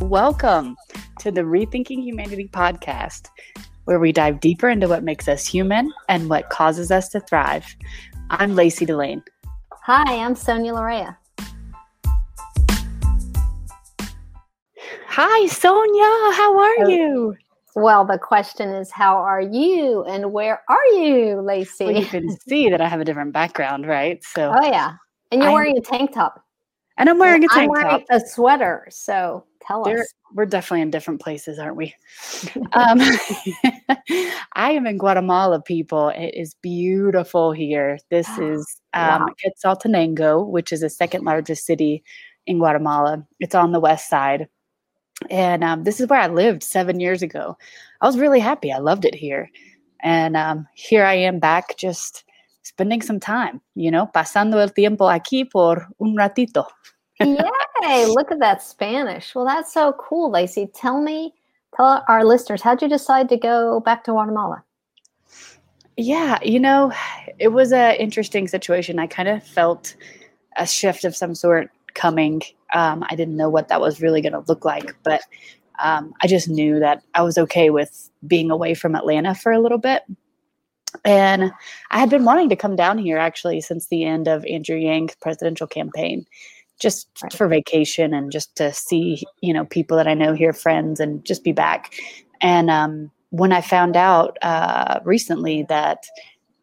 Welcome to the Rethinking Humanity podcast, where we dive deeper into what makes us human and what causes us to thrive. I'm Lacey Delane. Hi, I'm Sonia Lorea. Hi, Sonia. How are you? Well, the question is, how are you and where are you, Lacey? Well, you can see that I have a different background, right? So, oh, yeah. And you're I'm, wearing a tank top. And I'm wearing a tank I'm wearing top. a sweater. So, Tell us. We're definitely in different places, aren't we? um, I am in Guatemala, people. It is beautiful here. This is um, wow. Quetzaltenango, which is the second largest city in Guatemala. It's on the west side. And um, this is where I lived seven years ago. I was really happy. I loved it here. And um, here I am back just spending some time, you know, pasando el tiempo aquí por un ratito. Yay! Look at that Spanish. Well, that's so cool, Lacey. Tell me, tell our listeners, how'd you decide to go back to Guatemala? Yeah, you know, it was an interesting situation. I kind of felt a shift of some sort coming. Um, I didn't know what that was really going to look like, but um, I just knew that I was okay with being away from Atlanta for a little bit. And I had been wanting to come down here actually since the end of Andrew Yang's presidential campaign just right. for vacation and just to see you know people that I know here, friends, and just be back. And um, when I found out uh, recently that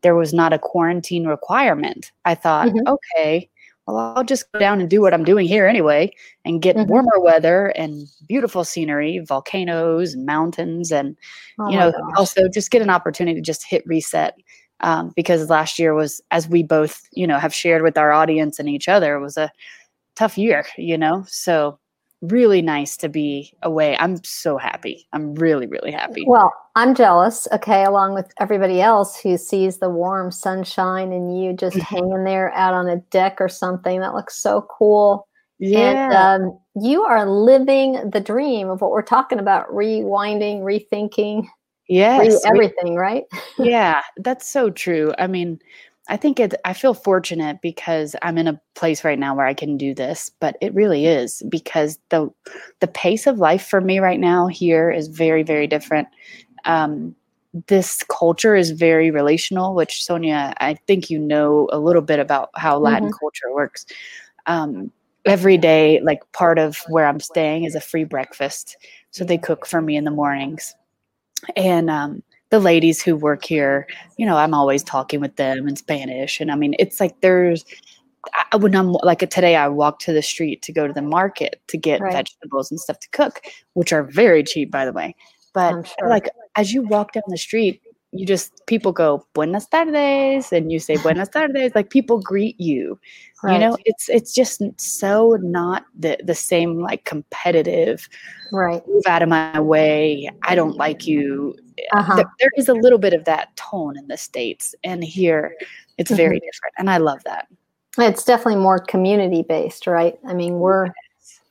there was not a quarantine requirement, I thought, mm-hmm. okay, well, I'll just go down and do what I'm doing here anyway and get mm-hmm. warmer weather and beautiful scenery, volcanoes and mountains, and oh you know, also just get an opportunity to just hit reset. Um, because last year was, as we both, you know, have shared with our audience and each other, was a tough year, you know? So really nice to be away. I'm so happy. I'm really, really happy. Well, I'm jealous, okay, along with everybody else who sees the warm sunshine and you just hanging there out on a deck or something. That looks so cool. Yeah. And um, you are living the dream of what we're talking about rewinding, rethinking. Yes. Re- everything, right? yeah, that's so true. I mean, I think it I feel fortunate because I'm in a place right now where I can do this, but it really is because the the pace of life for me right now here is very very different. Um, this culture is very relational, which Sonia, I think you know a little bit about how Latin mm-hmm. culture works. Um, every day, like part of where I'm staying is a free breakfast, so they cook for me in the mornings, and um, the ladies who work here, you know, I'm always talking with them in Spanish. And I mean, it's like there's, I, when I'm like today, I walked to the street to go to the market to get right. vegetables and stuff to cook, which are very cheap, by the way. But sure. like as you walk down the street, you just people go buenas tardes and you say buenas tardes like people greet you right. you know it's it's just so not the the same like competitive right move out of my way i don't like you uh-huh. there, there is a little bit of that tone in the states and here it's very mm-hmm. different and i love that. It's definitely more community based right? I mean we're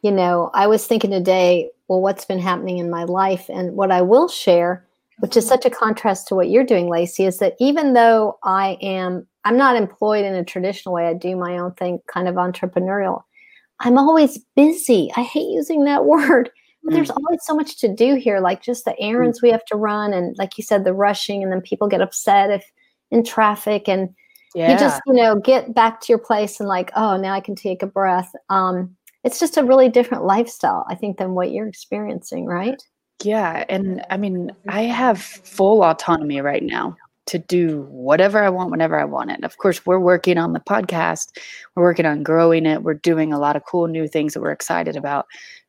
you know i was thinking today well what's been happening in my life? And what i will share which is such a contrast to what you're doing lacey is that even though i am i'm not employed in a traditional way i do my own thing kind of entrepreneurial i'm always busy. I hate using that word there's mm. always so much to do here, like just the errands we have to run, and like you said, the rushing, and then people get upset if in traffic, and yeah. you just you know get back to your place and like, oh, now I can take a breath. Um, it's just a really different lifestyle, I think, than what you're experiencing, right? Yeah, and I mean, I have full autonomy right now to do whatever I want whenever I want it. Of course, we're working on the podcast, we're working on growing it, we're doing a lot of cool new things that we're excited about.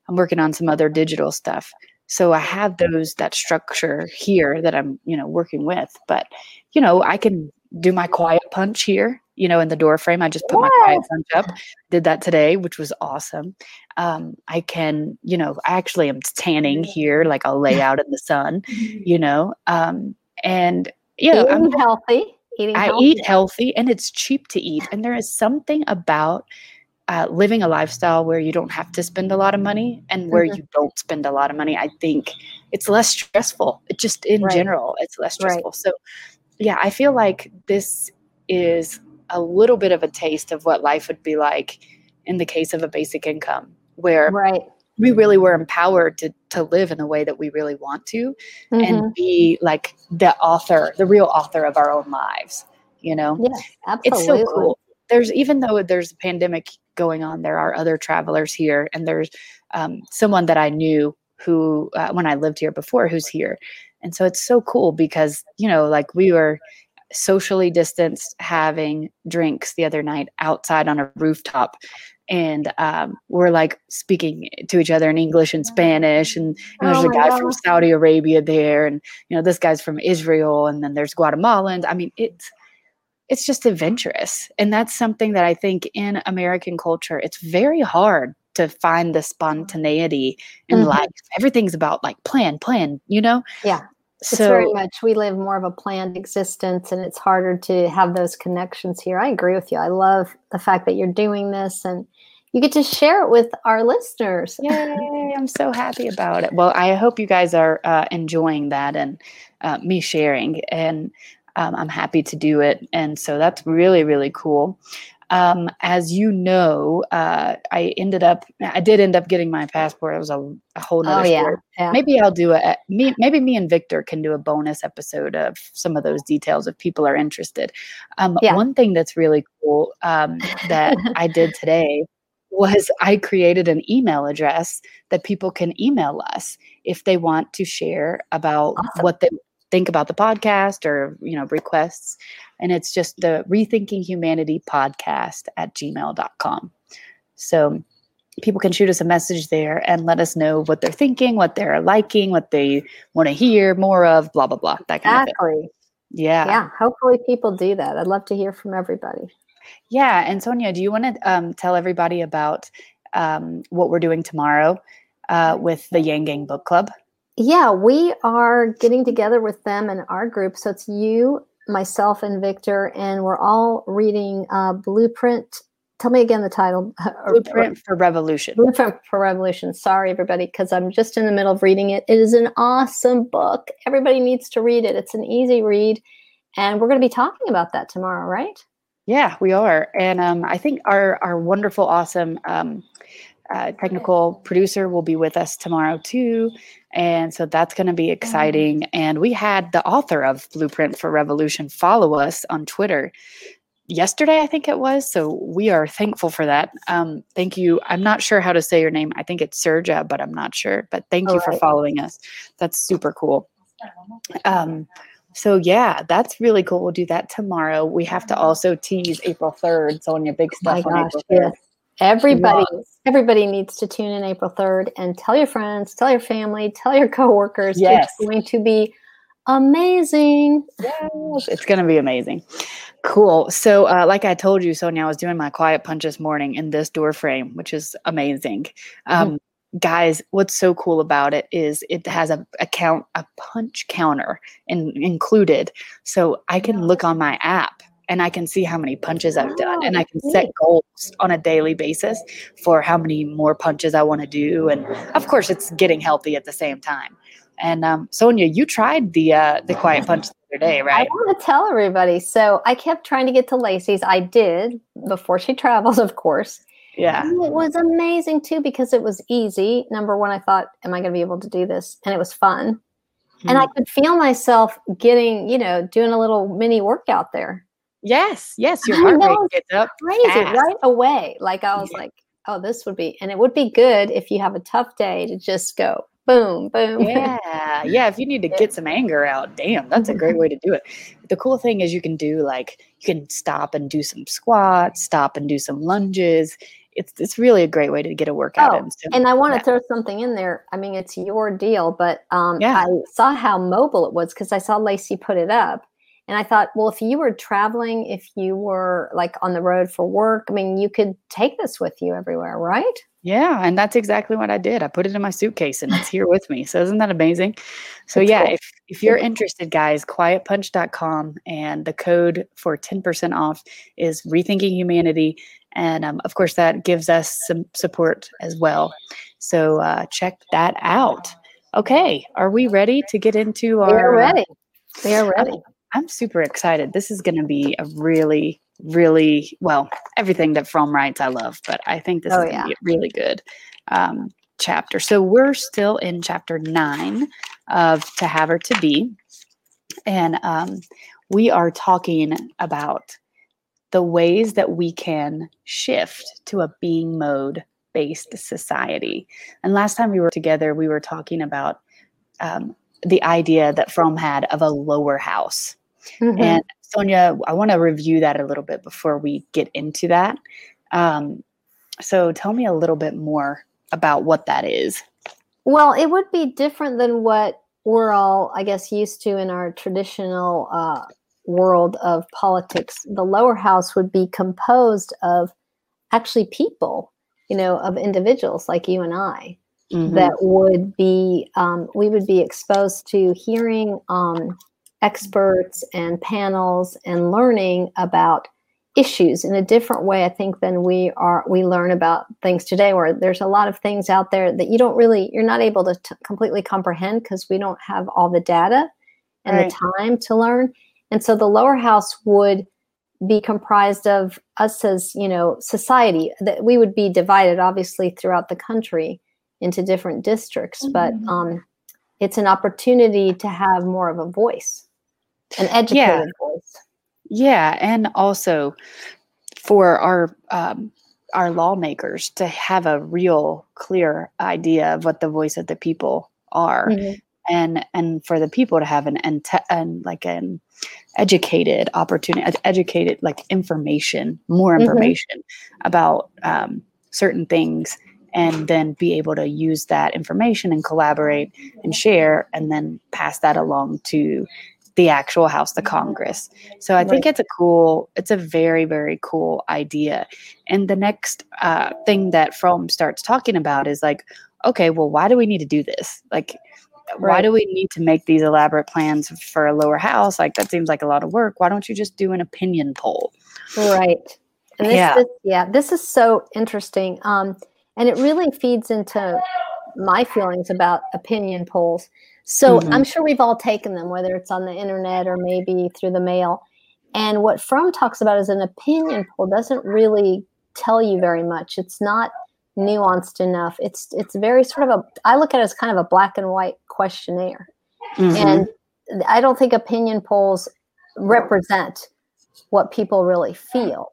I'm working on some other digital stuff. So I have those that structure here that I'm, you know, working with. But, you know, I can do my quiet punch here, you know, in the door frame. I just put my quiet punch up. Did that today, which was awesome. Um, I can, you know, I actually am tanning here, like I'll lay out in the sun, you know. Um, and you know, I'm healthy. Eating I healthy. eat healthy and it's cheap to eat. And there is something about uh, living a lifestyle where you don't have to spend a lot of money and where mm-hmm. you don't spend a lot of money, I think it's less stressful. It just in right. general, it's less stressful. Right. So, yeah, I feel like this is a little bit of a taste of what life would be like in the case of a basic income, where right. we really were empowered to to live in the way that we really want to Mhm. and be like the author the real author of our own lives you know yeah, absolutely. it's so cool there's even though there's a pandemic going on. There are other travelers here and there's um, someone that i knew who uh, when i lived here before who's here. And so it's so cool because you know like we were socially distanced having drinks the other night outside on a rooftop and um, we're like speaking to each other in english and spanish and, and there's Oh a guy from saudi arabia there and you know this guy's from israel and then there's guatemalans i mean it's it's just adventurous and that's something that i think in american culture it's very hard to find the spontaneity in Mhm. life everything's about like plan plan you know Yeah. It's so very much we live more of a planned existence and it's harder to have those connections here. I agree with you. I love the fact that you're doing this and you get to share it with our listeners. Yay, I'm so happy about it. Well, I hope you guys are uh, enjoying that and uh, me sharing, and um, I'm happy to do it. And so that's really, really cool. Um, as you know, uh, I ended up, I did end up getting my passport. It was a, a whole Oh yeah. story. yeah. Maybe I'll do a me. Maybe me and Victor can do a bonus episode of some of those details if people are interested. Um, Yeah. One thing that's really cool um, that I did today was I created an email address that people can email us if they want to share about Awesome. what they think about the podcast or you know requests and it's just the rethinking humanity podcast at gmail.com so people can shoot us a message there and let us know what they're thinking what they're liking what they want to hear more of blah blah blah that kind of thing Exactly. yeah Yeah. Hopefully people do that. I'd love to hear from everybody. Yeah, and Sonia, do you want to um, tell everybody about um, what we're doing tomorrow uh, with the Yang Gang Book Club? Yeah, we are getting together with them in our group. So it's you, myself, and Victor, and we're all reading uh, Blueprint. Tell me again the title. Blueprint for Revolution. Blueprint for Revolution. Sorry, everybody, because I'm just in the middle of reading it. It is an awesome book. Everybody needs to read it. It's an easy read. And we're going to be talking about that tomorrow, right? Yeah, we are, and um, I think our our wonderful, awesome um, uh, technical producer will be with us tomorrow too, and so that's going to be exciting. And we had the author of Blueprint for Revolution follow us on Twitter yesterday, I think it was. So we are thankful for that. Um, thank you. I'm not sure how to say your name. I think it's Serja, but I'm not sure. But thank you for following us. That's super cool. Um, so yeah, that's really cool. We'll do that tomorrow. We have to also tease April 3rd. Sonia, big My stuff on gosh, April 3rd. yes. Everybody, Yes. everybody needs to tune in April 3rd and tell your friends, tell your family, tell your coworkers. Yes. It's going to be amazing. Yes, it's going to be amazing. Cool. So, uh, like I told you, Sonia, I was doing my quiet punch this morning in this door frame, which is amazing. Um, Guys, what's so cool about it is it has a, a count, a punch counter in, included, so I can look on my app and I can see how many punches I've done, and I can set goals on a daily basis for how many more punches I want to do, and of course, it's getting healthy at the same time. And um, Sonia, you tried the uh, the quiet punch the other day, right? I want to tell everybody. So I kept trying to get to Lacey's. I did before she travels, of course. Yeah. And It was amazing too because it was easy. Number one, I thought, am I going to be able to do this? And it was fun. And I Hmm. could feel myself getting, you know, doing a little mini workout there. Yes, yes, your heart rate gets up. Crazy, fast. right away. Like I was Yeah. like, oh, this would be, and it would be good if you have a tough day to just go boom, boom. Yeah, yeah. If you need to get some anger out, damn, that's a great way to do it. The cool thing is you can do like you can stop and do some squats, stop and do some lunges. It's it's really a great way to get a workout Oh, in. So, And I want to Yeah. throw something in there. I mean, it's your deal, but um, Yeah. I saw how mobile it was because I saw Lacey put it up. And I thought, well, if you were traveling, if you were like on the road for work, I mean, you could take this with you everywhere, right? yeah, and that's exactly what I did. I put it in my suitcase and it's here with me. So isn't that amazing? So That's yeah, cool. if if you're interested, guys, quietpunch.com and the code for 10% off is rethinking humanity. And um, of course, that gives us some support as well. So uh, check that out. Okay, are we ready to get into We our? are ready. We are ready. I'm super excited. This is going to be a really, really well everything that Fromm writes I love, but I think this Oh, is going to yeah. be really good. Um, chapter. So we're still in chapter nine of To Have or To Be. And um, we are talking about the ways that we can shift to a being mode based society. And last time we were together, we were talking about um, the idea that Fromm had of a lower house. Mm-hmm. And Sonia, I want to review that a little bit before we get into that. Um, so tell me a little bit more about what that is. Well, it would be different than what we're all, I guess, used to in our traditional uh, world of politics. The lower house would be composed of actually people, you know, of individuals like you and I. Mm-hmm. That would be, um, we would be exposed to hearing um, experts and panels and learning about issues in a different way i think than we are we learn about things today where there's a lot of things out there that you don't really you're not able to t- completely comprehend because we don't have all the data and right. the time to learn and so the lower house would be comprised of us as you know society that we would be divided obviously throughout the country into different districts mm-hmm. but um, it's an opportunity to have more of a voice an educated yeah. voice yeah, and also for our um, our lawmakers to have a real clear idea of what the voice of the people are, mm-hmm. and and for the people to have an and, te- and like an educated opportunity, educated like information, more mm-hmm. information mm-hmm. about um, certain things and then be able to use that information and collaborate and share and then pass that along to the actual house, the Congress. So I right. think it's a cool, it's a very, very cool idea. And the next uh, thing that Fromm starts talking about is like, okay, well, why do we need to do this? Like, right. why do we need to make these elaborate plans for a lower house? Like, that seems like a lot of work. Why don't you just do an opinion poll? Right. And this, yeah. This, yeah, this is so interesting. Um, and it really feeds into my feelings about opinion polls so mm-hmm. I'm sure we've all taken them, whether it's on the internet or maybe through the mail. And what Fromm talks about as an opinion poll doesn't really tell you very much. It's not nuanced enough. It's it's very sort of a I look at it as kind of a black and white questionnaire. Mm-hmm. And I don't think opinion polls represent what people really feel.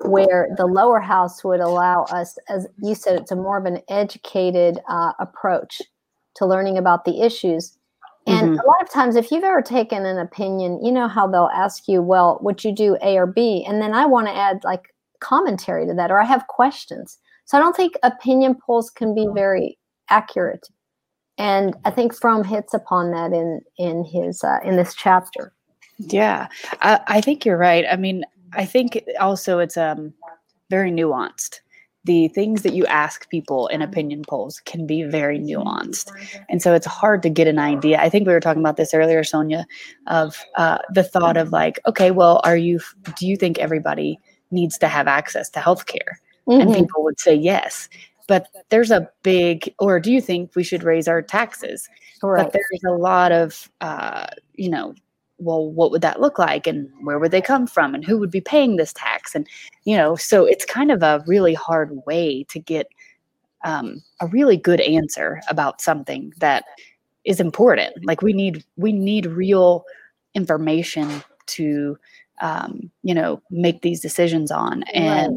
Where the lower house would allow us, as you said, it's a more of an educated uh, approach to learning about the issues. And mm-hmm. a lot of times, if you've ever taken an opinion, you know how they'll ask you, well, would you do A or B? And then I want to add like commentary to that, or I have questions. So I don't think opinion polls can be very accurate. And I think Fromm hits upon that in in his uh, in this chapter. Yeah, I, I think you're right. I mean, I think also it's um very nuanced the things that you ask people in opinion polls can be very nuanced. And so it's hard to get an idea. I think we were talking about this earlier, Sonia, of uh, the thought of like, okay, well, are you, do you think everybody needs to have access to healthcare? Mm-hmm. And people would say yes. But there's a big, or do you think we should raise our taxes? Right. But there's a lot of, uh, you know, well, what would that look like? And where would they come from? And who would be paying this tax? And, you know, so it's kind of a really hard way to get um, a really good answer about something that is important. Like we need, we need real information to, um, you know, make these decisions on. And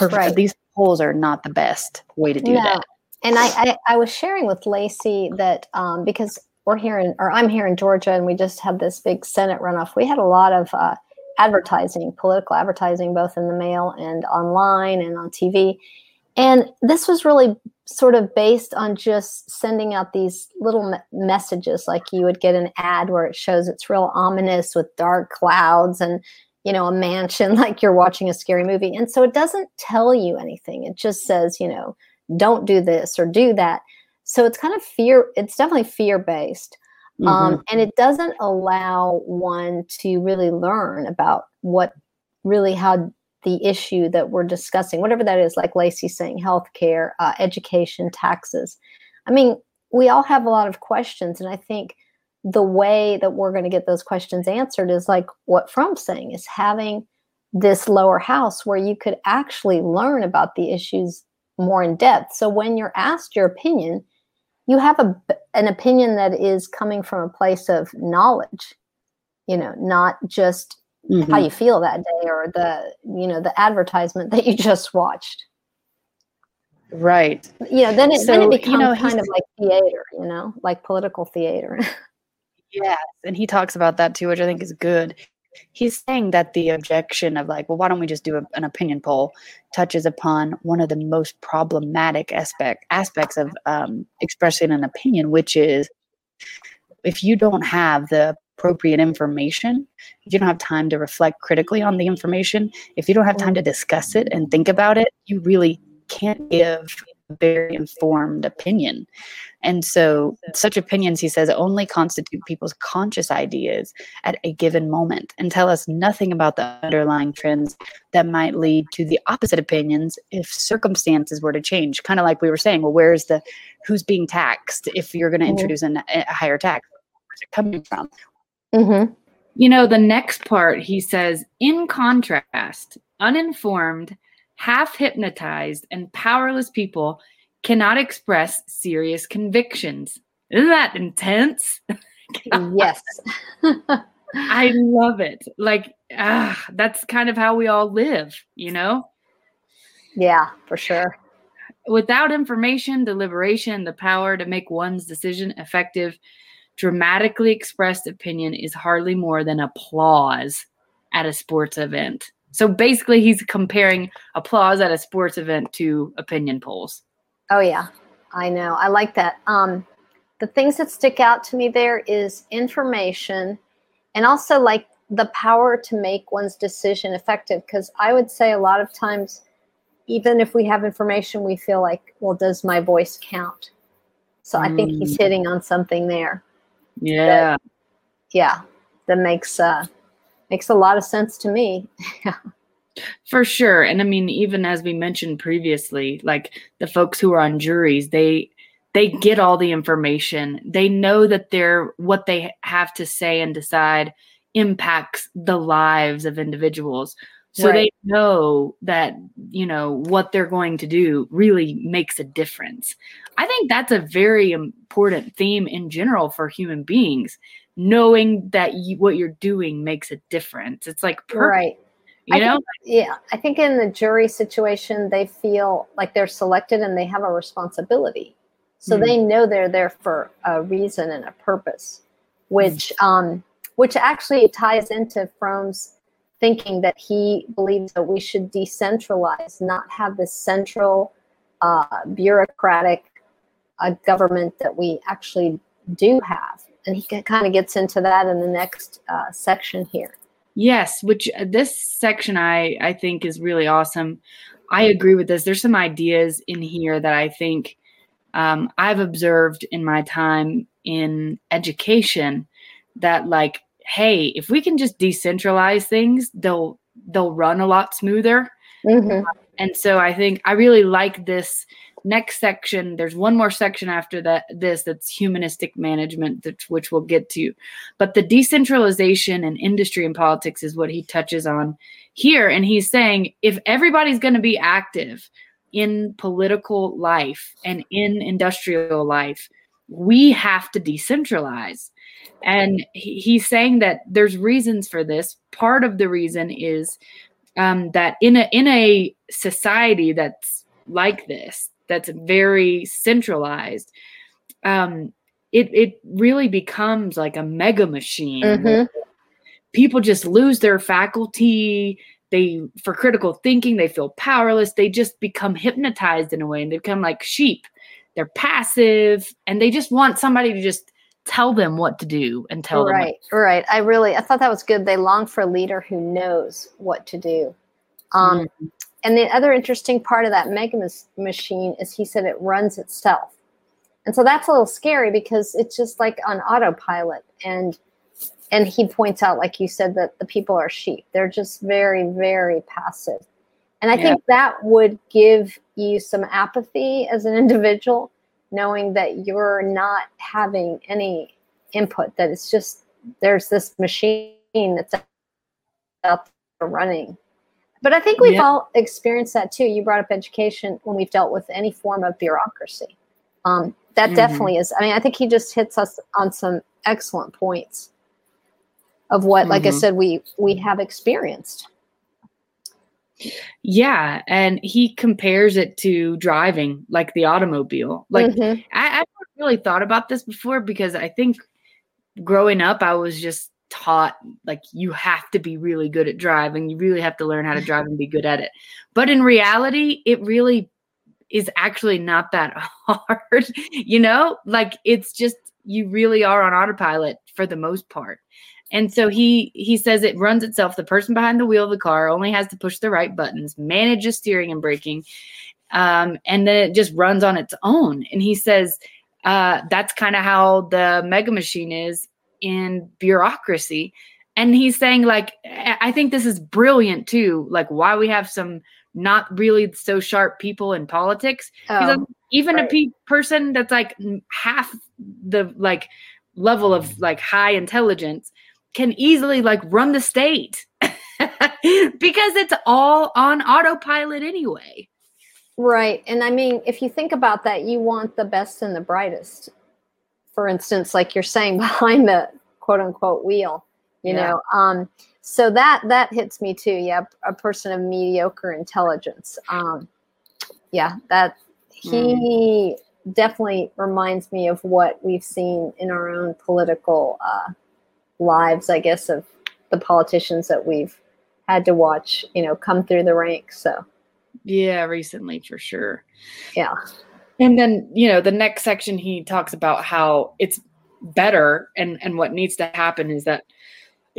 right. Per- right. these polls are not the best way to do no. that. And I, I, I was sharing with Lacey that um, because we're here in, or I'm here in Georgia, and we just had this big Senate runoff. We had a lot of uh, advertising, political advertising, both in the mail and online and on TV. And this was really sort of based on just sending out these little me- messages, like you would get an ad where it shows it's real ominous with dark clouds and you know a mansion, like you're watching a scary movie. And so it doesn't tell you anything. It just says, you know, don't do this or do that. So it's kind of fear, it's definitely fear based. Um, mm-hmm. Um, and it doesn't allow one to really learn about what really how the issue that we're discussing, whatever that is, like Lacey saying, healthcare, uh, education, taxes. I mean, we all have a lot of questions, and I think the way that we're going to get those questions answered is like what Fromm's saying is having this lower house where you could actually learn about the issues more in depth. So when you're asked your opinion, you have a, an opinion that is coming from a place of knowledge, you know, not just mm-hmm. how you feel that day or the, you know, the advertisement that you just watched. Right. You know, then it, so, then it becomes you know, kind of like theater, you know, like political theater. yes. And he talks about that too, which I think is good he's saying that the objection of like well why don't we just do a, an opinion poll touches upon one of the most problematic aspect aspects of um, expressing an opinion which is if you don't have the appropriate information if you don't have time to reflect critically on the information if you don't have time to discuss it and think about it you really can't give very informed opinion and so, such opinions, he says, only constitute people's conscious ideas at a given moment and tell us nothing about the underlying trends that might lead to the opposite opinions if circumstances were to change. Kind of like we were saying, well, where's the who's being taxed if you're going to mm-hmm. introduce an, a higher tax? Where's it coming from? Mm-hmm. You know, the next part, he says, in contrast, uninformed, half hypnotized, and powerless people cannot express serious convictions. Isn't that intense? yes. I love it. Like, ah, that's kind of how we all live, you know? Yeah, for sure. Without information, deliberation, the power to make one's decision effective, dramatically expressed opinion is hardly more than applause at a sports event. So basically, he's comparing applause at a sports event to opinion polls. Oh yeah, I know. I like that. Um, the things that stick out to me there is information, and also like the power to make one's decision effective. Because I would say a lot of times, even if we have information, we feel like, well, does my voice count? So mm. I think he's mm. hitting on something there. Yeah. That, yeah, that makes uh, makes a lot of sense to me. For sure. And I mean, even as we mentioned previously, like the folks who are on juries, they they get all the information. They know that they're what they have to say and decide impacts the lives of individuals. So right. they know that, you know, what they're going to do really makes a difference. I think that's a very important theme in general for human beings, knowing that you, what you're doing makes a difference. It's like perfect. right you I know? Think, yeah. I think in the jury situation, they feel like they're selected and they have a responsibility. So mm. they know they're there for a reason and a purpose, which mm. um, which actually ties into Fromm's thinking that he believes that we should decentralize, not have this central uh, bureaucratic uh, government that we actually do have. And he kind of gets into that in the next uh, section here. Yes, which uh, this section I I think is really awesome. I agree with this. There's some ideas in here that I think um, I've observed in my time in education that like, hey, if we can just decentralize things, they'll they'll run a lot smoother. Mm-hmm. And so I think I really like this next section there's one more section after that this that's humanistic management which we'll get to. But the decentralization and industry and politics is what he touches on here. And he's saying if everybody's going to be active in political life and in industrial life we have to decentralize. And he's saying that there's reasons for this. Part of the reason is um, that in a in a society that's like this that's very centralized, um, it it really becomes like a mega machine. Mm-hmm. People just lose their faculty. They for critical thinking, they feel powerless. They just become hypnotized in a way, and they become like sheep. They're passive, and they just want somebody to just tell them what to do and tell right, them. Right, right. I really, I thought that was good. They long for a leader who knows what to do. Um, mm-hmm and the other interesting part of that mega machine is he said it runs itself. And so that's a little scary because it's just like on autopilot. And and he points out, like you said, that the people are sheep. They're just very, very passive. And I yeah. think that would give you some apathy as an individual, knowing that you're not having any input, that it's just there's this machine that's out there running But I think we've Yeah. all experienced that too. You brought up education when we've dealt with any form of bureaucracy. Um, that Mhm. definitely is. I mean, I think he just hits us on some excellent points of what, like I Mhm. said, we we have experienced. Yeah, and he compares it to driving, like the automobile. Like Mhm. I, I haven't really thought about this before because I think growing up, I was just taught like you have to be really good at driving. You really have to learn how to drive and be good at it. But in reality, it really is actually not that hard. you know, like it's just you really are on autopilot for the most part. And so he he says it runs itself. The person behind the wheel of the car only has to push the right buttons, manages steering and braking, um, and then it just runs on its own. And he says uh, that's kind of how the mega machine is in bureaucracy. And he's saying like I think this is brilliant too. Like why we have some not really so sharp people in politics. He's like, Oh, even a pe- person that's like half the like level of like high intelligence can easily like run the state because it's all on autopilot anyway. right. And I mean, if you think about that, you want the best and the brightest. For instance, like you're saying, behind the quote unquote wheel, you Yeah. know. Um, so that that hits me too. Yeah, a person of mediocre intelligence. Um, yeah, that he definitely reminds me of what we've seen in our own political uh, lives. I guess of the politicians that we've had to watch, you know, come through the ranks. So Yeah, recently for sure. yeah, And then, you know, the next section he talks about how it's better and and what needs to happen is that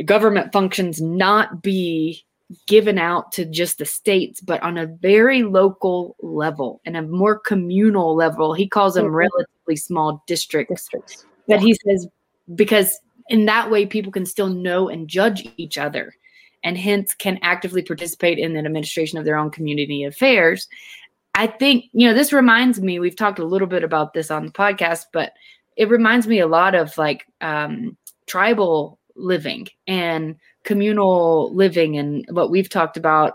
government functions not be given out to just the states but on a very local level and a more communal level. He calls them Mhm. relatively small districts districts. that he says because in that way people can still know and judge each other and hence can actively participate in the administration of their own community affairs i think you know this reminds me we've talked a little bit about this on the podcast but it reminds me a lot of like um, tribal living and communal living and what we've talked about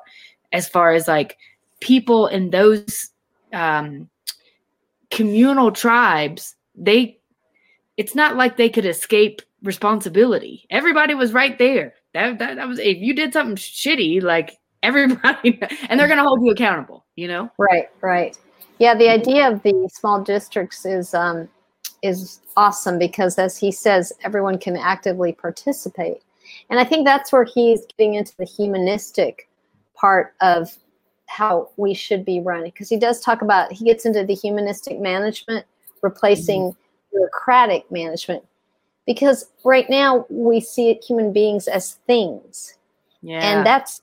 as far as like people in those um, communal tribes they it's not like they could escape responsibility. Everybody was right there. That, that, that was if you did something shitty, like everybody, and they're gonna hold you accountable. You know? Right, right. Yeah, the idea of the small districts is um, is awesome because, as he says, everyone can actively participate, and I think that's where he's getting into the humanistic part of how we should be running because he does talk about he gets into the humanistic management replacing bureaucratic management because right now we see human beings as things Yeah. and that's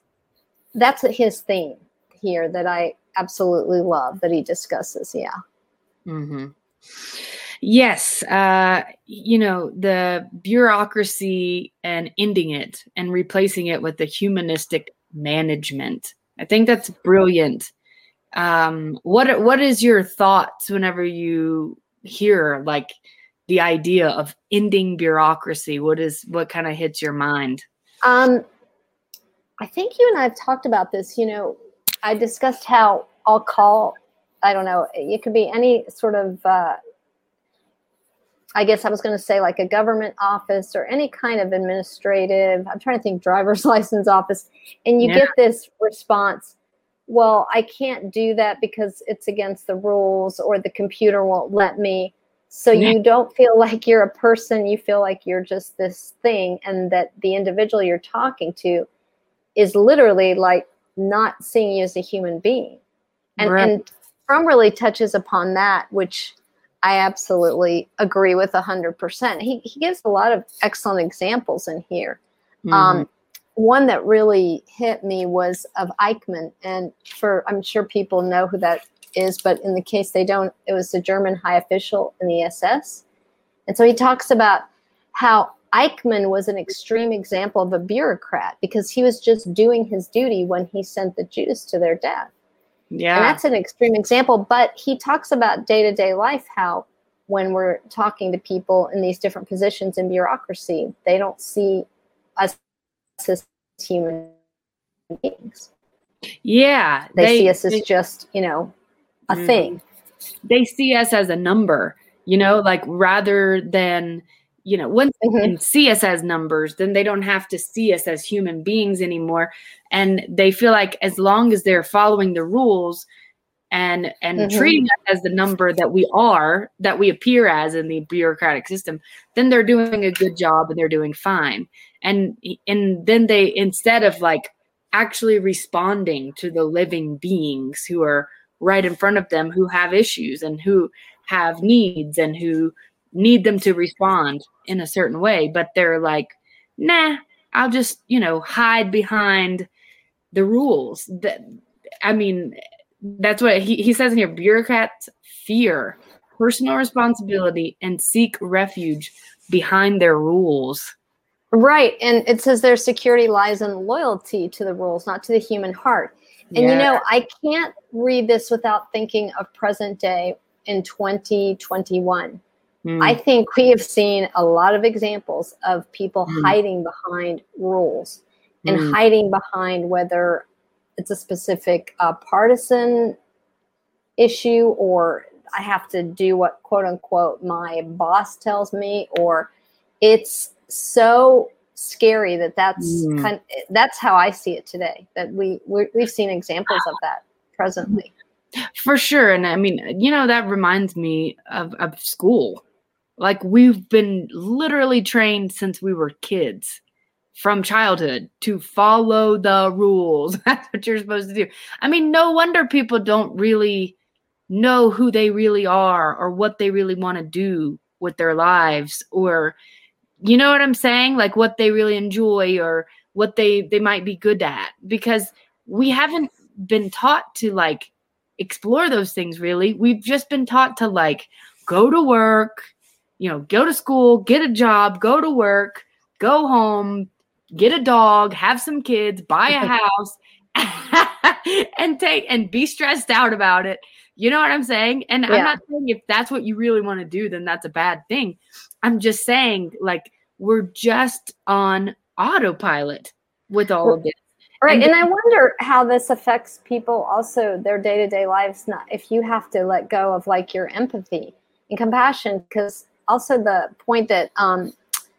that's his theme here that i absolutely love that he discusses yeah hmm Yes, uh, you know the bureaucracy and ending it and replacing it with the humanistic management. I think that's brilliant. Um, what what is your thoughts whenever you hear like the idea of ending bureaucracy? What is what kind of hits your mind? um i think you and i have talked about this you know i discussed how i'll call i don't know it could be any sort of uh I guess I was going to say like a government office or any kind of administrative, I'm trying to think driver's license office, and you Yeah. get this response, well, I can't do that because it's against the rules or the computer won't let me. So Yeah. you don't feel like you're a person, you feel like you're just this thing, and that the individual you're talking to is literally like not seeing you as a human being. And, Right. and Fromm really touches upon that, which I absolutely agree with 100%. He, he gives a lot of excellent examples in here. Mhm. Um, one that really hit me was of Eichmann, and for I'm sure people know who that is, but in the case they don't, it was a German high official in the SS, and so he talks about how Eichmann was an extreme example of a bureaucrat because he was just doing his duty when he sent the Jews to their death. yeah, And that's an extreme example, but he talks about day to day life how when we're talking to people in these different positions in bureaucracy, they don't see us as human beings. Yeah. They, they see us as they, just, you know, a mm, thing. They see us as a number, you know, like rather than, you know, once mm-hmm. they can see us as numbers, then they don't have to see us as human beings anymore. And they feel like as long as they're following the rules, and and mm-hmm. treating us as the number that we are that we appear as in the bureaucratic system then they're doing a good job and they're doing fine and and then they instead of like actually responding to the living beings who are right in front of them who have issues and who have needs and who need them to respond in a certain way but they're like nah i'll just you know hide behind the rules. That i mean that's what he, he says in here bureaucrats fear personal responsibility and seek refuge behind their rules. Right and it says their security lies in loyalty to the rules not to the human heart. And yeah. you know i can't read this without thinking of present day in 2021 mm. i think we have seen a lot of examples of people mm. hiding behind rules and mm. hiding behind whether it's a specific uh, partisan issue or I have to do what quote unquote my boss tells me or it's so scary that that's mm. kind of, that's how I see it today that we we have seen examples of that presently for sure and I mean you know that reminds me of, of school like we've been literally trained since we were kids from childhood to follow the rules. That's what you're supposed to do. I mean, no wonder people don't really know who they really are or what they really want to do with their lives or you know what I'm saying? Like what they really enjoy or what they they might be good at because we haven't been taught to like explore those things really. We've just been taught to like go to work, you know, go to school, get a job, go to work, go home, get a dog, have some kids, buy a house, and take and be stressed out about it. You know what I'm saying? And yeah. I'm not saying if that's what you really want to do, then that's a bad thing. I'm just saying, like, we're just on autopilot with all of this. Right. And, and I wonder how this affects people also their day to day lives. Not if you have to let go of like your empathy and compassion, because also the point that um,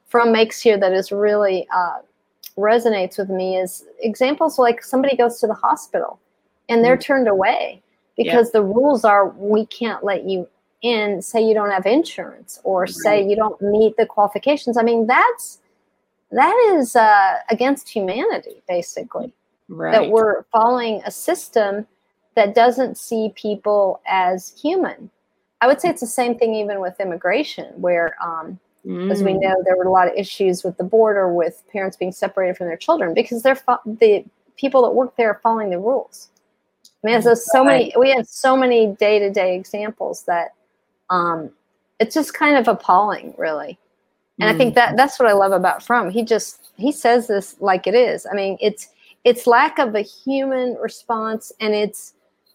Fromm makes here that is really uh, resonates with me is examples like somebody goes to the hospital and they're mm. turned away because the rules are we can't let you in say you don't have insurance or right. say you don't meet the qualifications i mean that's that is uh, against humanity basically right. that we're following a system that doesn't see people as human i would say it's the same thing even with immigration where um, Mm. As we mm. know, there were a lot of issues with the border with parents being separated from their children because they're fo- the people that work there are following the rules. I mean, there's so many. We had so many day to day examples that um, it's just kind of appalling, really. And mm. I think that mm. that's what I love about Fromm. He just he says this like it is. I mean, it's it's lack of a human response, and it's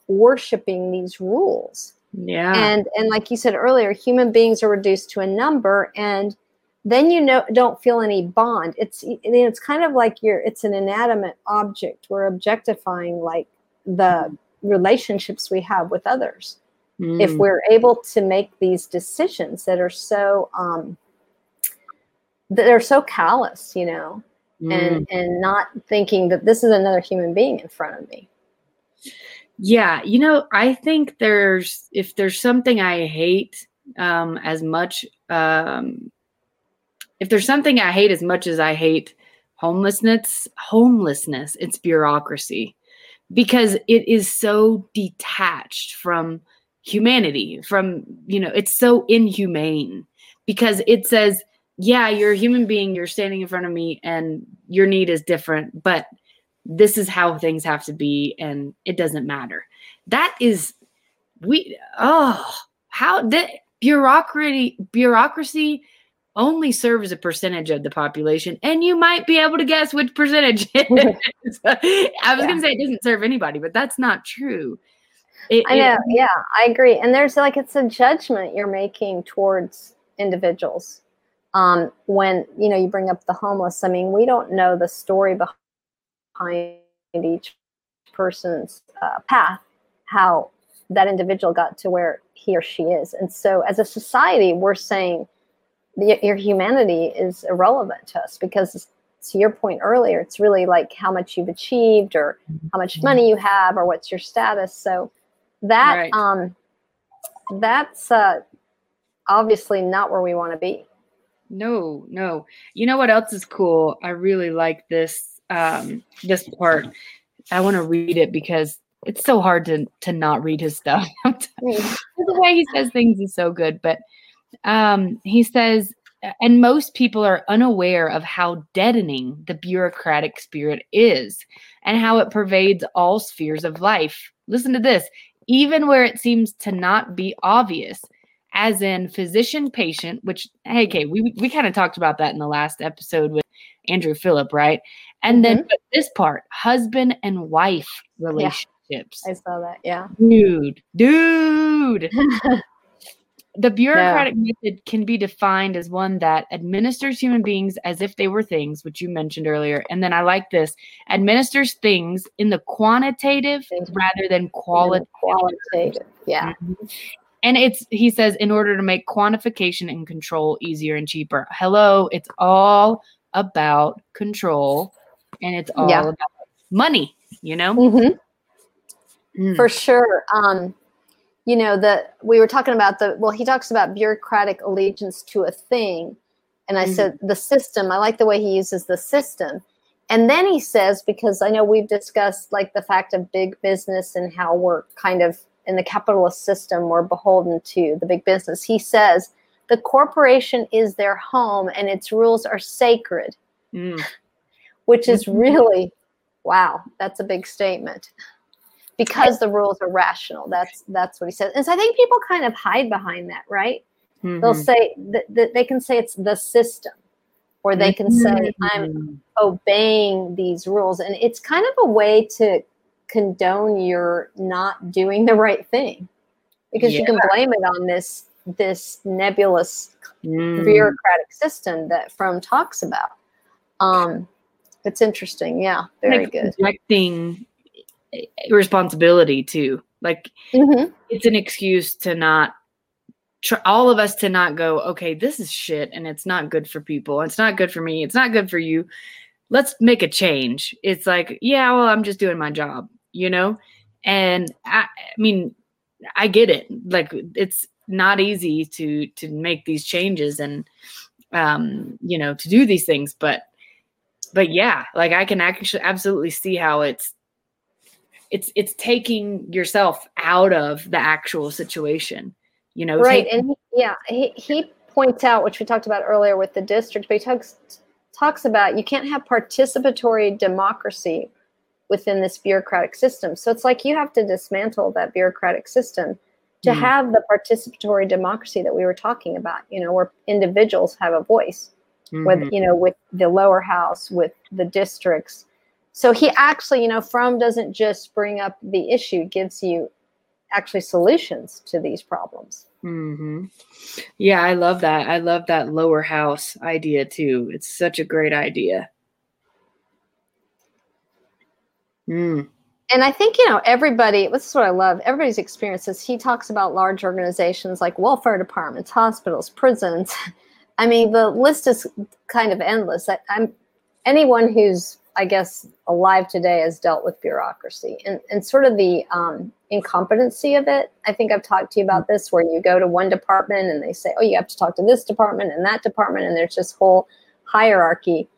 worshiping these rules. Yeah. And and like you said earlier, human beings are reduced to a number and then you know don't feel any bond. It's it's kind of like you're it's an inanimate object. We're objectifying like the relationships we have with others. Mm. If we're able to make these decisions that are so um that are so callous, you know, mm. and and not thinking that this is another human being in front of me. Yeah, you know, I think there's if there's something I hate um, as much, um, if there's something I hate as much as I hate homelessness, homelessness, it's bureaucracy. Because it is so detached from humanity, from, you know, it's so inhumane. Because it says, yeah, you're a human being, you're standing in front of me, and your need is different, but this is how things have to be and it doesn't matter. That is we oh how that bureaucracy bureaucracy only serves a percentage of the population and you might be able to guess which percentage i was yeah. going to say it doesn't serve anybody but that's not true. It, i know it, yeah i agree and there's like it's a judgment you're making towards individuals um, when you know you bring up the homeless. I mean we don't know the story behind behind each person's uh, path, how that individual got to where he or she is. And so, as a society, we're saying the, your humanity is irrelevant to us because, to your point earlier, it's really like how much you've achieved or how much Mm-hmm. money you have or what's your status. So, that Right. um, that's uh, obviously not where we want to be. No, no. You know what else is cool? I really like this um this part. I want to read it because it's so hard to to not read his stuff. the way he says things is so good, but um he says and most people are unaware of how deadening the bureaucratic spirit is and how it pervades all spheres of life. Listen to this. Even where it seems to not be obvious, as in physician patient, which hey, okay, we we kind of talked about that in the last episode with Andrew Phillip, right? And then mm-hmm. but this part, husband and wife relationships. I saw that. Yeah. Dude, dude. the bureaucratic method can be defined as one that administers human beings as if they were things, which you mentioned earlier. And then I like this administers things in the quantitative Things. rather than qualitative. Qualitative. Yeah. Mm-hmm. And it's, he says, in order to make quantification and control easier and cheaper. Hello, it's all about control and it's all Yeah. about money, you know? Mhm. Mm. For sure. Um, you know, the we were talking about the well, he talks about bureaucratic allegiance to a thing. And I Mhm. said the system, I like the way he uses the system. And then he says, because I know we've discussed like the fact of big business and how we're kind of in the capitalist system, we're beholden to the big business. He says the corporation is their home and its rules are sacred, Mm. which is Mhm. really wow, that's a big statement. Because the rules are rational. That's that's what he says. And so I think people kind of hide behind that, right? They'll Mhm. say that, that they can say it's the system, or they can say I'm Mhm. obeying these rules, and it's kind of a way to condone your not doing the right thing, because you can blame it on this this nebulous Mm. bureaucratic system that Fromm talks about. Um, it's interesting, yeah, very like good. projecting responsibility too. Like Mhm. it's an excuse to not tr- all of us to not go, okay, this is shit and it's not good for people. It's not good for me. It's not good for you. Let's make a change. It's like, yeah, well, I'm just doing my job, you know? And I, I mean, I get it. Like it's not easy to to make these changes and um, you know, to do these things, but but yeah, like I can actually absolutely see how it's it's it's taking yourself out of the actual situation you know right take- and he, yeah he, he points out which we talked about earlier with the district but he talks talks about you can't have participatory democracy within this bureaucratic system. So it's like you have to dismantle that bureaucratic system to Mhm. have the participatory democracy that we were talking about you know where individuals have a voice with Mhm. you know with the lower house with the districts so he actually you know Fromm doesn't just bring up the issue gives you actually solutions to these problems Mhm. yeah i love that i love that lower house idea too it's such a great idea mm. And i think you know everybody this is what i love everybody's experiences he talks about large organizations like welfare departments hospitals prisons. I mean the list is kind of endless. I, i'm anyone who's i guess alive today has dealt with bureaucracy and, and sort of the um, incompetency of it. I think i've talked to you about this where you go to one department and they say oh you have to talk to this department and that department and there's this whole hierarchy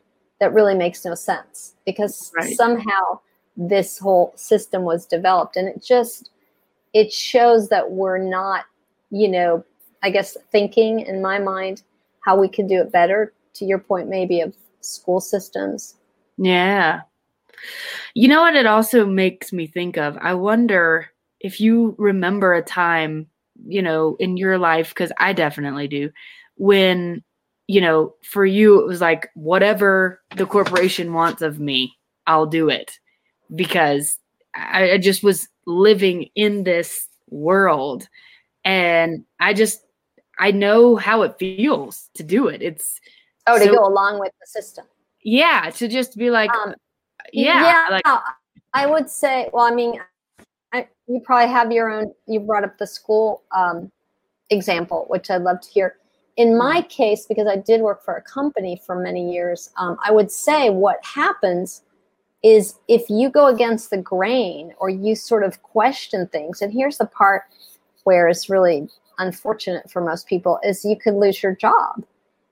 that really makes no sense because Right. somehow this whole system was developed. And it just it shows that we're not you know i guess thinking in my mind how we can do it better to your point maybe of school systems. Yeah. You know what it also makes me think of? I wonder if you remember a time you know in your life because i definitely do when you know for you it was like whatever the corporation wants of me i'll do it because I, I just was living in this world and i just i know how it feels to do it it's oh to So- go along with the system yeah to just be like Um, yeah, like I would say, well, I mean, I, you probably have your own. You brought up the school um, example, which I'd love to hear. In my Mm-hmm. case, because I did work for a company for many years, um, I would say what happens is if you go against the grain or you sort of question things, and here's the part where it's really unfortunate for most people is you could lose your job.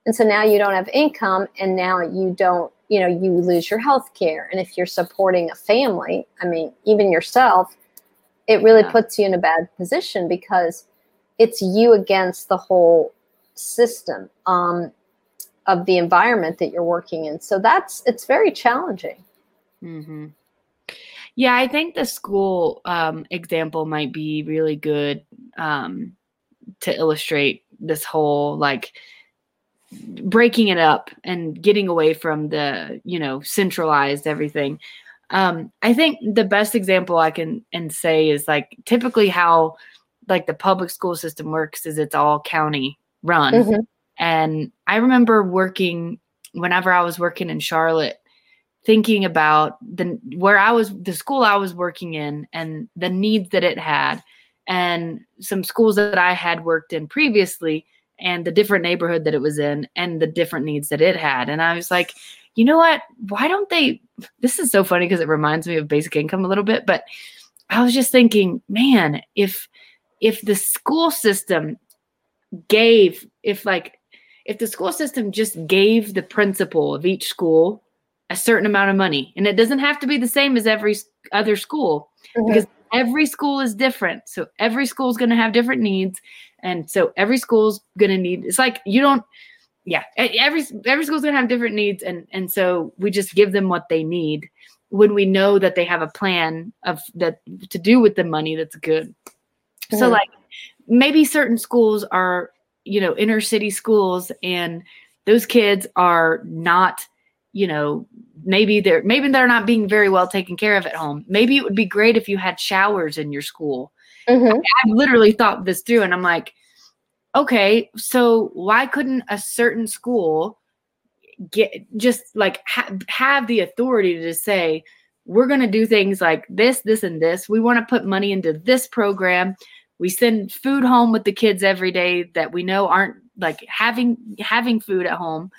And so now you don't have income and now you don't, you know, you lose your health care. And if you're supporting a family, I mean, even yourself, it really Yeah. puts you in a bad position because it's you against the whole system um, of the environment that you're working in. So that's it's very challenging. Hmm Yeah, I think the school um, example might be really good um, to illustrate this whole like breaking it up and getting away from the you know centralized everything. Um, I think the best example I can and say is like typically how like the public school system works is it's all county run. Mhm. And I remember working whenever I was working in Charlotte, thinking about the where I was the school I was working in and the needs that it had and some schools that I had worked in previously and the different neighborhood that it was in and the different needs that it had. And I was like, you know what? Why don't they this is so funny because it reminds me of basic income a little bit, but I was just thinking, man, if if the school system gave if like if the school system just gave the principal of each school a certain amount of money. And it doesn't have to be the same as every other school Mhm. because every school is different. So every school is going to have different needs. And so every school's going to need it's like you don't yeah every every school's going to have different needs. And and so we just give them what they need when we know that they have a plan of that to do with the money that's good. So Mhm. like maybe certain schools are you know inner city schools and those kids are not you know maybe they're maybe they're not being very well taken care of at home. Maybe it would be great if you had showers in your school. Mhm. i have literally thought this through and i'm like okay so why couldn't a certain school get just like ha- have the authority to just say we're going to do things like this this and this. We want to put money into this program. We send food home with the kids every day that we know aren't like having having food at home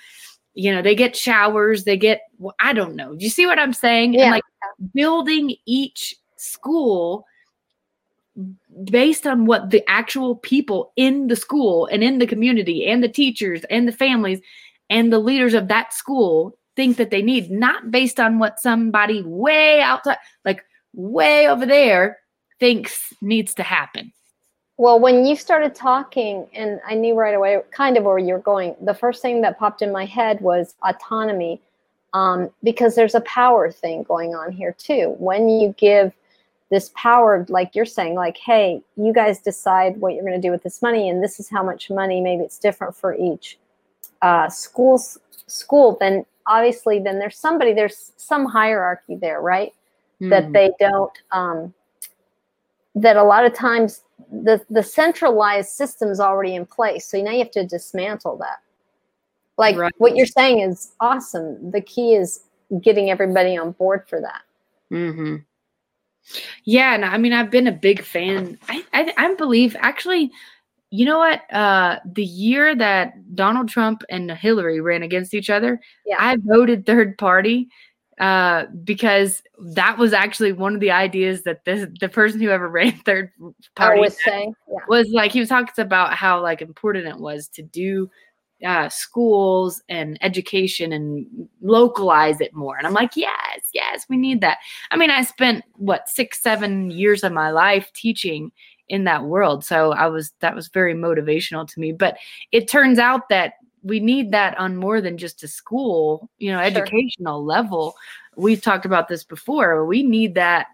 you know they get showers they get well, i don't know. Do you see what i'm saying? Yeah. and like building each school based on what the actual people in the school and in the community and the teachers and the families and the leaders of that school think that they need not based on what somebody way outside like way over there thinks needs to happen Well, when you started talking, and I knew right away kind of where you're going, the first thing that popped in my head was autonomy, um, because there's a power thing going on here too. When you give this power, like you're saying, like, hey, you guys decide what you're going to do with this money, and this is how much money. Maybe it's different for each uh, school's school. Then obviously, then there's somebody, there's some hierarchy there, right? that Hmm. they don't um, that a lot of times the the centralized system is already in place so now you have to dismantle that like Right. what you're saying is awesome the key is getting everybody on board for that Mm-hmm. Yeah, and I mean, I've been a big fan. I, I, I believe actually, you know what? Uh, the year that Donald Trump and Hillary ran against each other, Yeah. I voted third party uh, because that was actually one of the ideas that the the person who ever ran third party was saying yeah was like he was talking about how like important it was to do uh, schools and education and localize it more. And I'm like, yes, yes, we need that. I mean, I spent what six, seven years of my life teaching in that world, so I was that was very motivational to me. But it turns out that we need that on more than just a school, you know, Sure. educational level. We've talked about this before. We need that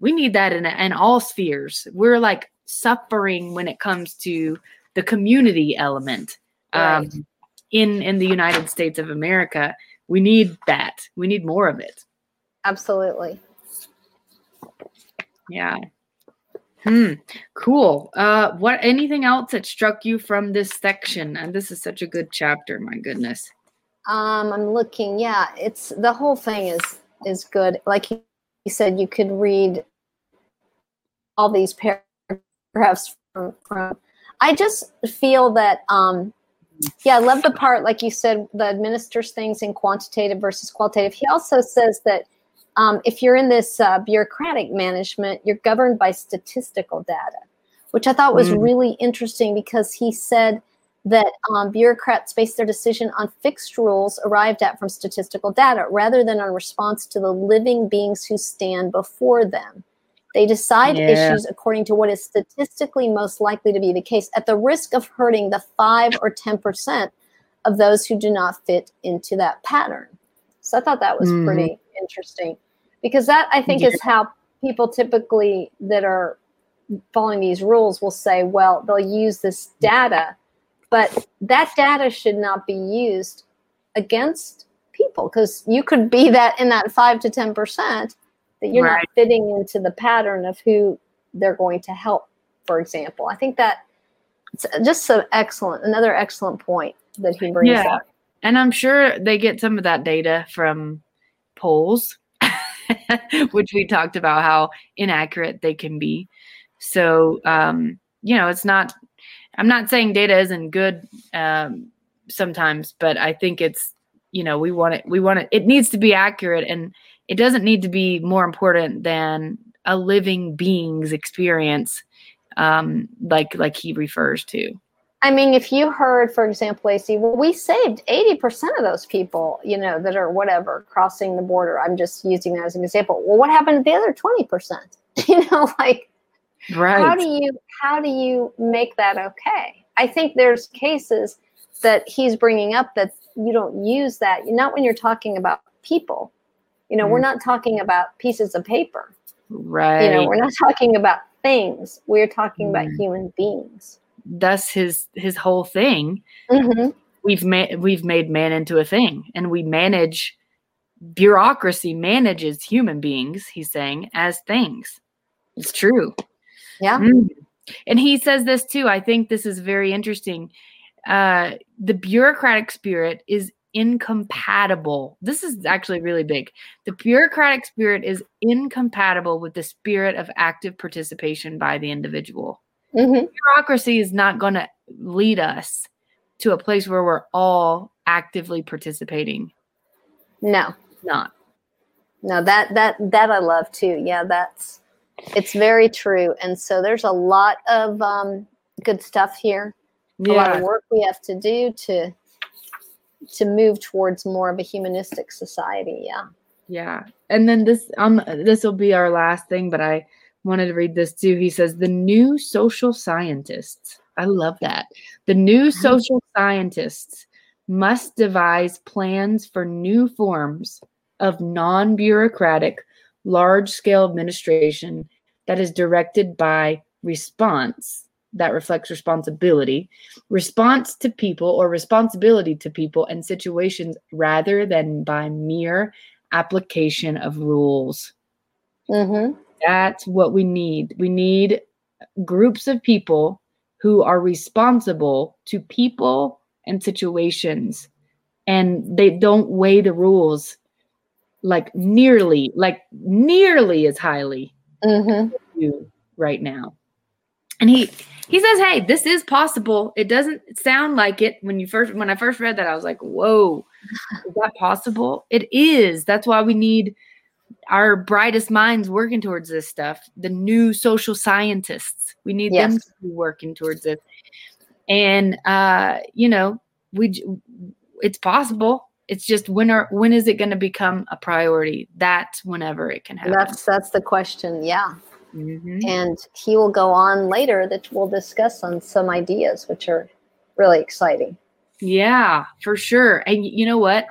we need that in, in all spheres. We're like suffering when it comes to the community element um, in in the United States of America. We need that. We need more of it. absolutely Yeah. Hmm. Cool. Uh, what? Anything else that struck you from this section? And this is such a good chapter. My goodness. um i'm looking yeah it's the whole thing is is good like you said you could read all these paragraphs from, from I just feel that um, yeah, I love the part like you said that administers things in quantitative versus qualitative. He also says that um, if you're in this uh, bureaucratic management, you're governed by statistical data, which I thought was mm. really interesting because he said that um, bureaucrats base their decision on fixed rules arrived at from statistical data rather than on response to the living beings who stand before them. They decide yeah. issues according to what is statistically most likely to be the case at the risk of hurting the 5 or 10% of those who do not fit into that pattern. So I thought that was mm-hmm. pretty interesting because that I think yeah. is how people typically that are following these rules will say, well, they'll use this data, but that data should not be used against people because you could be that in that 5 to 10% that you're right. not fitting into the pattern of who they're going to help for example i think that it's just so excellent another excellent point that he brings yeah. up and i'm sure they get some of that data from polls which we talked about how inaccurate they can be. So um, you know it's not i'm not saying data isn't good um, sometimes but i think it's you know we want it we want it it needs to be accurate and it doesn't need to be more important than a living being's experience um, like like he refers to i mean if you heard for example ac well we saved 80% of those people you know that are whatever crossing the border i'm just using that as an example well what happened to the other 20% you know like right how do you how do you make that okay i think there's cases that he's bringing up that you don't use that not when you're talking about people you know, mm. we're not talking about pieces of paper. Right. You know, we're not talking about things. We're talking mm. about human beings. That's his his whole thing. Mm-hmm. We've made we've made man into a thing, and we manage bureaucracy manages human beings. He's saying as things. It's true. Yeah. Mm. And he says this too. I think this is very interesting. Uh, the bureaucratic spirit is incompatible. This is actually really big. The bureaucratic spirit is incompatible with the spirit of active participation by the individual. Mm-hmm. Bureaucracy is not going to lead us to a place where we're all actively participating. No, not. No, that that that I love too. Yeah, that's it's very true. And so there's a lot of um, good stuff here. Yeah. A lot of work we have to do to to move towards more of a humanistic society. Yeah. Yeah. And then this um this will be our last thing, but I wanted to read this too. He says the new social scientists. I love that. The new social scientists must devise plans for new forms of non-bureaucratic large-scale administration that is directed by response that reflects responsibility, response to people or responsibility to people and situations rather than by mere application of rules. Mm-hmm. That's what we need. We need groups of people who are responsible to people and situations and they don't weigh the rules like nearly like nearly as highly mm-hmm. right now and he he says, "Hey, this is possible. It doesn't sound like it when you first when I first read that. I was like, "Whoa, is that possible?" It is. That's why we need our brightest minds working towards this stuff. The new social scientists. We need yes. them to be working towards it. And uh, you know, we it's possible. It's just when are when is it going to become a priority? That's whenever it can happen. That's that's the question. Yeah. Mm-hmm. And he will go on later that we'll discuss on some ideas, which are really exciting. Yeah, for sure. And you know what,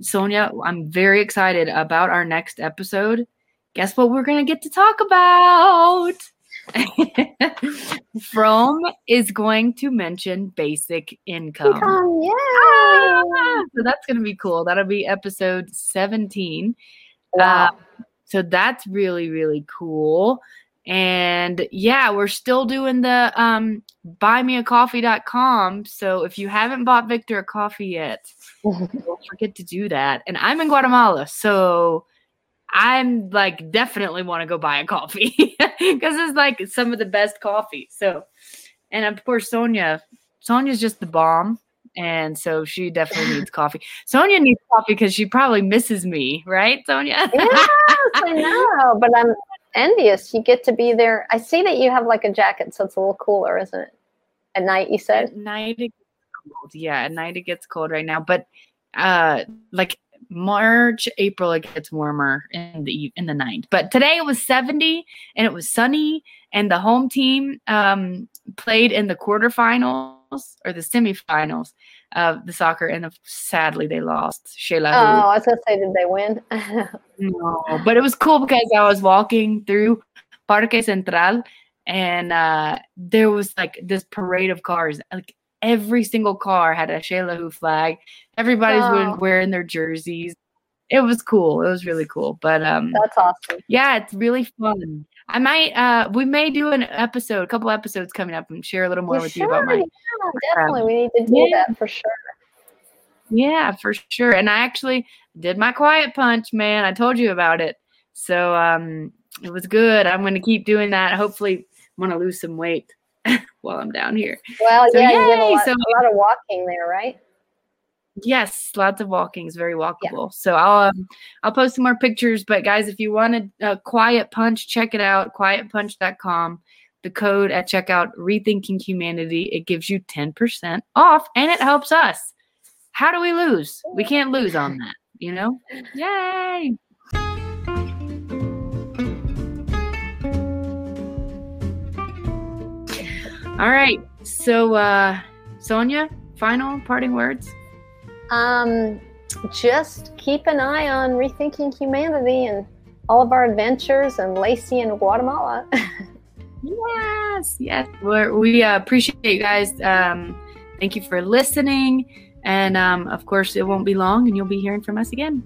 Sonia, I'm very excited about our next episode. Guess what we're going to get to talk about? Fromm is going to mention basic income. yeah. Ah, so that's going to be cool. That'll be episode 17. Wow. Uh, so that's really, really cool. And yeah, we're still doing the um, buymeacoffee.com. So if you haven't bought Victor a coffee yet, don't forget to do that. And I'm in Guatemala. So I'm like definitely want to go buy a coffee because it's like some of the best coffee. So, and of course, Sonia, Sonia's just the bomb. And so she definitely needs coffee. Sonia needs coffee because she probably misses me, right, Sonia? yes, I know. But I'm envious. You get to be there. I see that you have like a jacket, so it's a little cooler, isn't it? At night, you said? At night it gets cold. Yeah, at night it gets cold right now. But uh like March, April, it gets warmer in the in the night. But today it was 70 and it was sunny, and the home team um, played in the quarterfinals or the semifinals of the soccer, and sadly they lost. Xela. Oh, I was gonna say, did they win? no, but it was cool because I was walking through Parque Central, and uh, there was like this parade of cars, like every single car had a Xela flag. Everybody's oh. wearing their jerseys. It was cool. It was really cool. But um That's awesome. Yeah, it's really fun. I might uh we may do an episode, a couple episodes coming up and share a little more you with should. you about my yeah, definitely we need to do yeah. that for sure. Yeah, for sure. And I actually did my quiet punch, man. I told you about it. So um it was good. I'm gonna keep doing that. Hopefully I'm gonna lose some weight while I'm down here. Well, so, yeah, yay! you did a lot, so, a lot of walking there, right? Yes, lots of walking is very walkable. Yeah. So I'll um, I'll post some more pictures. But guys, if you want a quiet punch, check it out. Quietpunch.com. The code at checkout, rethinking humanity. It gives you 10% off and it helps us. How do we lose? We can't lose on that, you know? Yay! All right. So uh Sonia, final parting words? Um, just keep an eye on Rethinking Humanity and all of our adventures and Lacey in Guatemala. yes, yes. We're, we uh, appreciate you guys. Um, thank you for listening. And um, of course, it won't be long and you'll be hearing from us again.